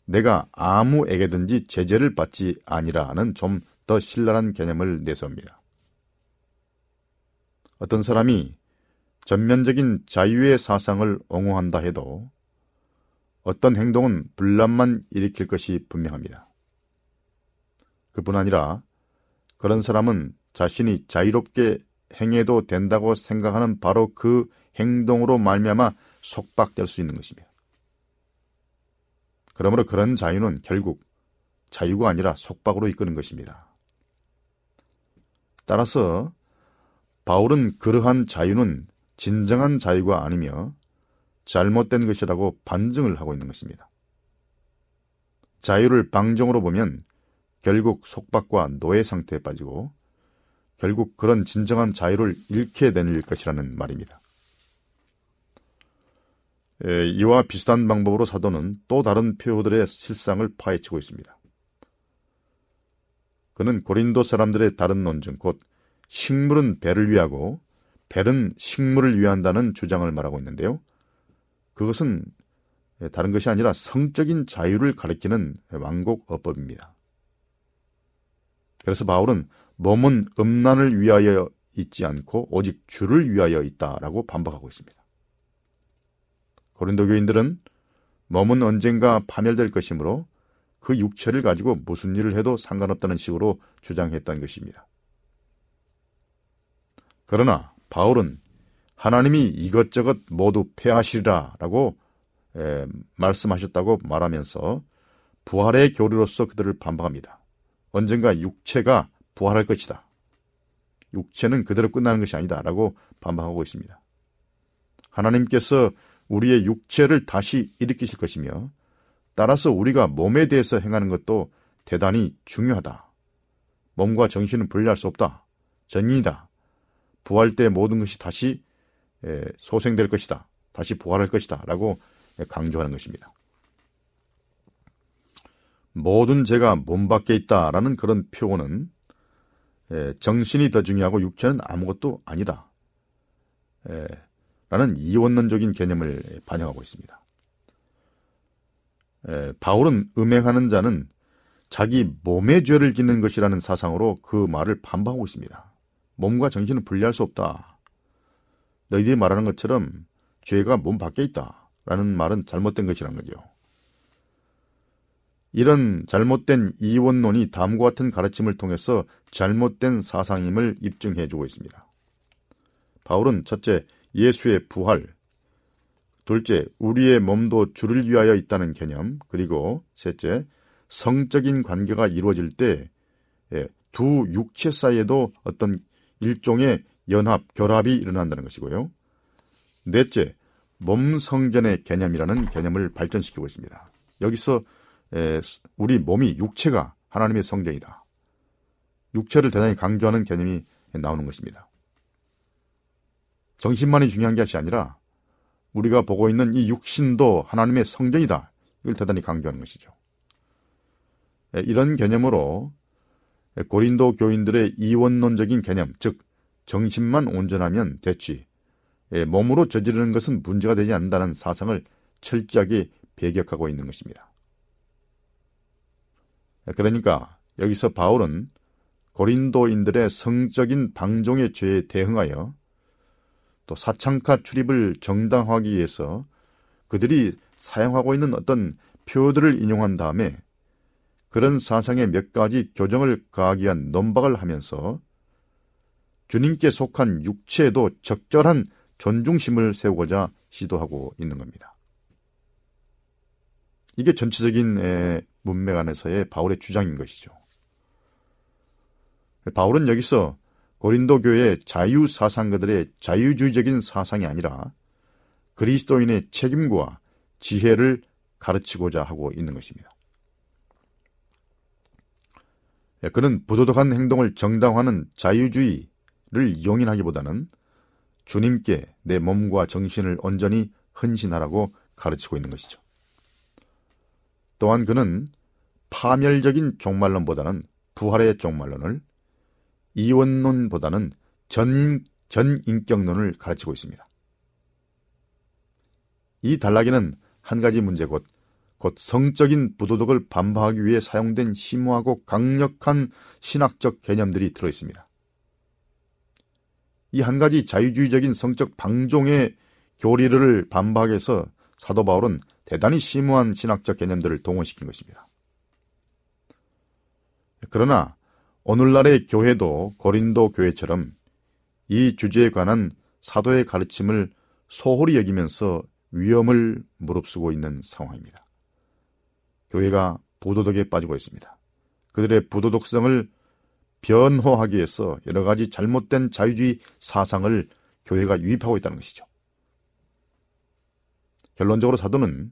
내가 아무에게든지 제재를 받지 아니라는 좀 더 신랄한 개념을 내세웁니다. 어떤 사람이 전면적인 자유의 사상을 옹호한다 해도 어떤 행동은 분란만 일으킬 것이 분명합니다. 그뿐 아니라 그런 사람은 자신이 자유롭게 행해도 된다고 생각하는 바로 그 행동으로 말미암아 속박될 수 있는 것입니다. 그러므로 그런 자유는 결국 자유가 아니라 속박으로 이끄는 것입니다. 따라서 바울은 그러한 자유는 진정한 자유가 아니며 잘못된 것이라고 반증을 하고 있는 것입니다. 자유를 방정으로 보면 결국 속박과 노예 상태에 빠지고 결국 그런 진정한 자유를 잃게 되는 것이라는 말입니다. 이와 비슷한 방법으로 사도는 또 다른 표들의 실상을 파헤치고 있습니다. 그는 고린도 사람들의 다른 논증, 곧 식물은 배를 위하고 벨은 식물을 위한다는 주장을 말하고 있는데요. 그것은 다른 것이 아니라 성적인 자유를 가리키는 왕곡 어법입니다. 그래서 바울은 몸은 음란을 위하여 있지 않고 오직 주를 위하여 있다라고 반박하고 있습니다. 고린도 교인들은 몸은 언젠가 파멸될 것이므로 그 육체를 가지고 무슨 일을 해도 상관없다는 식으로 주장했던 것입니다. 그러나 바울은 하나님이 이것저것 모두 폐하시리라 라고 에, 말씀하셨다고 말하면서 부활의 교리로서 그들을 반박합니다. 언젠가 육체가 부활할 것이다. 육체는 그대로 끝나는 것이 아니다. 라고 반박하고 있습니다. 하나님께서 우리의 육체를 다시 일으키실 것이며 따라서 우리가 몸에 대해서 행하는 것도 대단히 중요하다. 몸과 정신은 분리할 수 없다. 전인이다. 부활 때 모든 것이 다시 소생될 것이다. 다시 부활할 것이다. 라고 강조하는 것입니다. 모든 죄가 몸 밖에 있다 라는 그런 표현은 정신이 더 중요하고 육체는 아무것도 아니다. 라는 이원론적인 개념을 반영하고 있습니다. 바울은 음행하는 자는 자기 몸의 죄를 짓는 것이라는 사상으로 그 말을 반박하고 있습니다. 몸과 정신은 분리할 수 없다. 너희들이 말하는 것처럼 죄가 몸 밖에 있다. 라는 말은 잘못된 것이라는 거죠. 이런 잘못된 이원론이 다음과 같은 가르침을 통해서 잘못된 사상임을 입증해 주고 있습니다. 바울은 첫째, 예수의 부활, 둘째, 우리의 몸도 주를 위하여 있다는 개념, 그리고 셋째, 성적인 관계가 이루어질 때두 예, 육체 사이에도 어떤 일종의 연합, 결합이 일어난다는 것이고요. 넷째, 몸 성전의 개념이라는 개념을 발전시키고 있습니다. 여기서 우리 몸이 육체가 하나님의 성전이다. 육체를 대단히 강조하는 개념이 나오는 것입니다. 정신만이 중요한 것이 아니라 우리가 보고 있는 이 육신도 하나님의 성전이다. 이걸 대단히 강조하는 것이죠. 이런 개념으로 고린도 교인들의 이원론적인 개념, 즉 정신만 온전하면 됐지. 몸으로 저지르는 것은 문제가 되지 않는다는 사상을 철저하게 배격하고 있는 것입니다. 그러니까 여기서 바울은 고린도인들의 성적인 방종의 죄에 대응하여 또 사창카 출입을 정당화하기 위해서 그들이 사용하고 있는 어떤 표들을 인용한 다음에 그런 사상에 몇 가지 교정을 가하기 위한 논박을 하면서 주님께 속한 육체에도 적절한 존중심을 세우고자 시도하고 있는 겁니다. 이게 전체적인 문맥 안에서의 바울의 주장인 것이죠. 바울은 여기서 고린도 교회 자유 사상가들의 자유주의적인 사상이 아니라 그리스도인의 책임과 지혜를 가르치고자 하고 있는 것입니다. 그는 부도덕한 행동을 정당화하는 자유주의를 용인하기보다는 주님께 내 몸과 정신을 온전히 헌신하라고 가르치고 있는 것이죠. 또한 그는 파멸적인 종말론보다는 부활의 종말론을 이원론보다는 전인, 전인격론을 가르치고 있습니다. 이 단락에는 한 가지 문제 곧, 곧 성적인 부도덕을 반박하기 위해 사용된 심오하고 강력한 신학적 개념들이 들어 있습니다. 이 한 가지 자유주의적인 성적 방종의 교리를 반박하기 위해서 사도 바울은 대단히 심오한 신학적 개념들을 동원시킨 것입니다. 그러나 오늘날의 교회도 고린도 교회처럼 이 주제에 관한 사도의 가르침을 소홀히 여기면서 위험을 무릅쓰고 있는 상황입니다. 교회가 부도덕에 빠지고 있습니다. 그들의 부도덕성을 변호하기 위해서 여러 가지 잘못된 자유주의 사상을 교회가 유입하고 있다는 것이죠. 결론적으로 사도는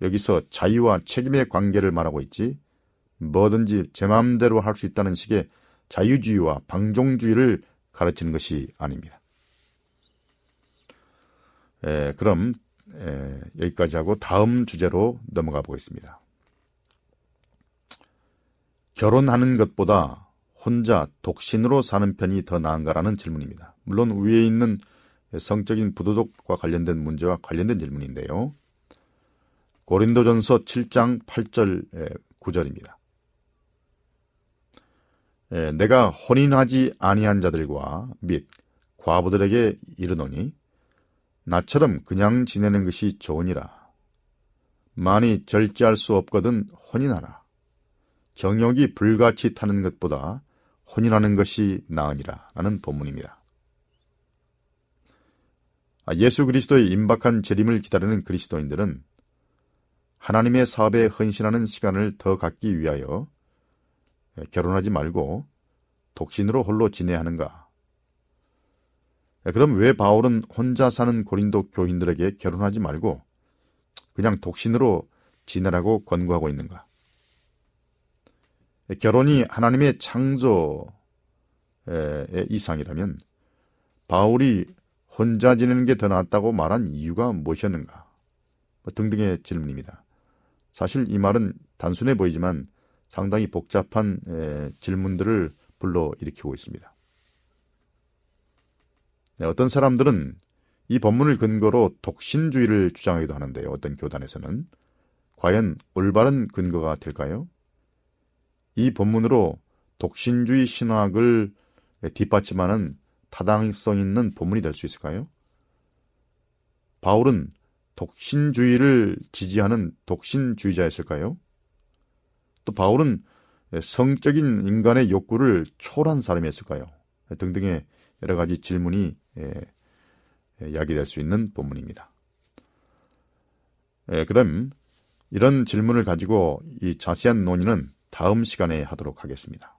여기서 자유와 책임의 관계를 말하고 있지 뭐든지 제 마음대로 할 수 있다는 식의 자유주의와 방종주의를 가르치는 것이 아닙니다. 에, 그럼 에, 여기까지 하고 다음 주제로 넘어가 보겠습니다. 결혼하는 것보다 혼자 독신으로 사는 편이 더 나은가라는 질문입니다. 물론 위에 있는 성적인 부도덕과 관련된 문제와 관련된 질문인데요. 고린도전서 7장 8절 9절입니다. 내가 혼인하지 아니한 자들과 및 과부들에게 이르노니 나처럼 그냥 지내는 것이 좋으니라. 많이 절제할 수 없거든 혼인하라. 정욕이 불같이 타는 것보다 혼인하는 것이 나으니라. 라는 본문입니다. 아, 예수 그리스도의 임박한 재림을 기다리는 그리스도인들은 하나님의 사업에 헌신하는 시간을 더 갖기 위하여 결혼하지 말고 독신으로 홀로 지내야 하는가? 그럼 왜 바울은 혼자 사는 고린도 교인들에게 결혼하지 말고 그냥 독신으로 지내라고 권고하고 있는가? 결혼이 하나님의 창조의 이상이라면 바울이 혼자 지내는 게 더 낫다고 말한 이유가 무엇이었는가? 뭐 등등의 질문입니다. 사실 이 말은 단순해 보이지만 상당히 복잡한 질문들을 불러 일으키고 있습니다. 네, 어떤 사람들은 이 본문을 근거로 독신주의를 주장하기도 하는데요. 어떤 교단에서는 과연 올바른 근거가 될까요? 이 본문으로 독신주의 신학을 뒷받침하는 타당성 있는 본문이 될 수 있을까요? 바울은 독신주의를 지지하는 독신주의자였을까요? 또 바울은 성적인 인간의 욕구를 초월한 사람이었을까요? 등등의 여러 가지 질문이 야기될 수 있는 본문입니다. 그럼 이런 질문을 가지고 이 자세한 논의는 다음 시간에 하도록 하겠습니다.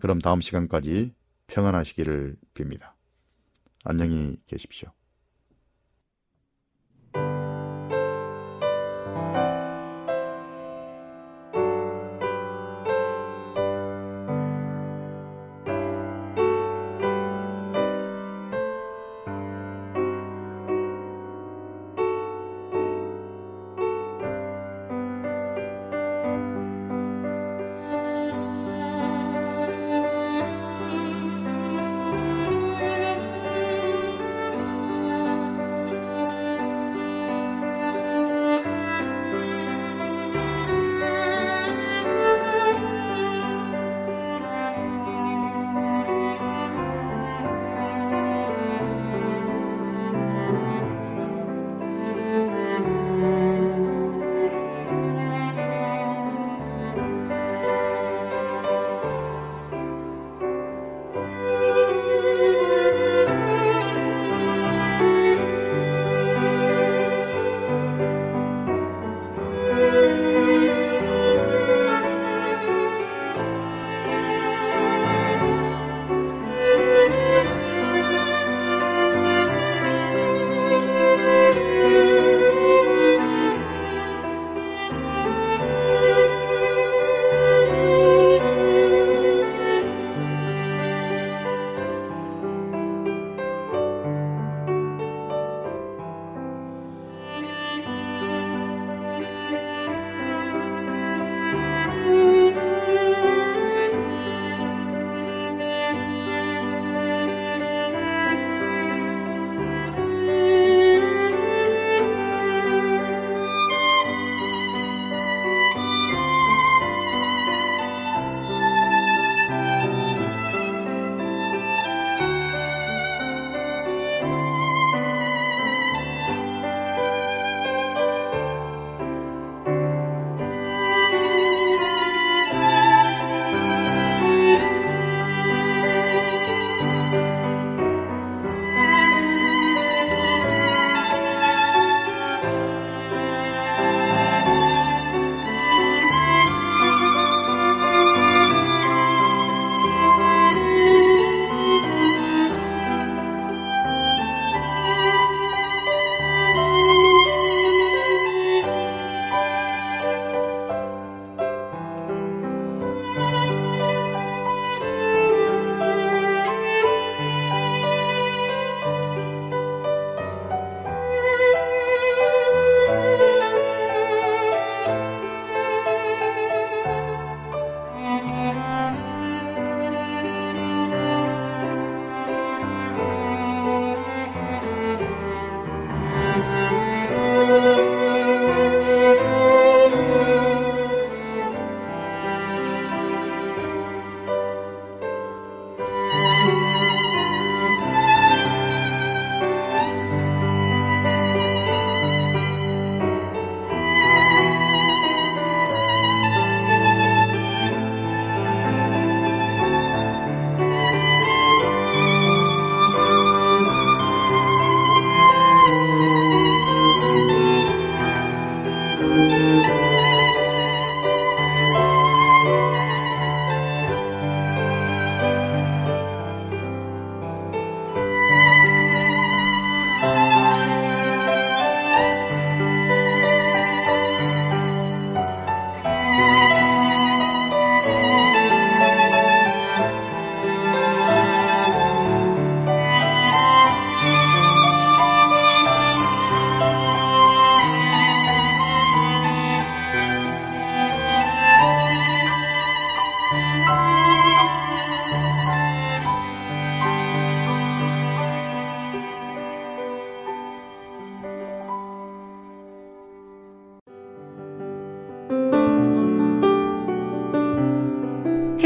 그럼 다음 시간까지 평안하시기를 빕니다. 안녕히 계십시오.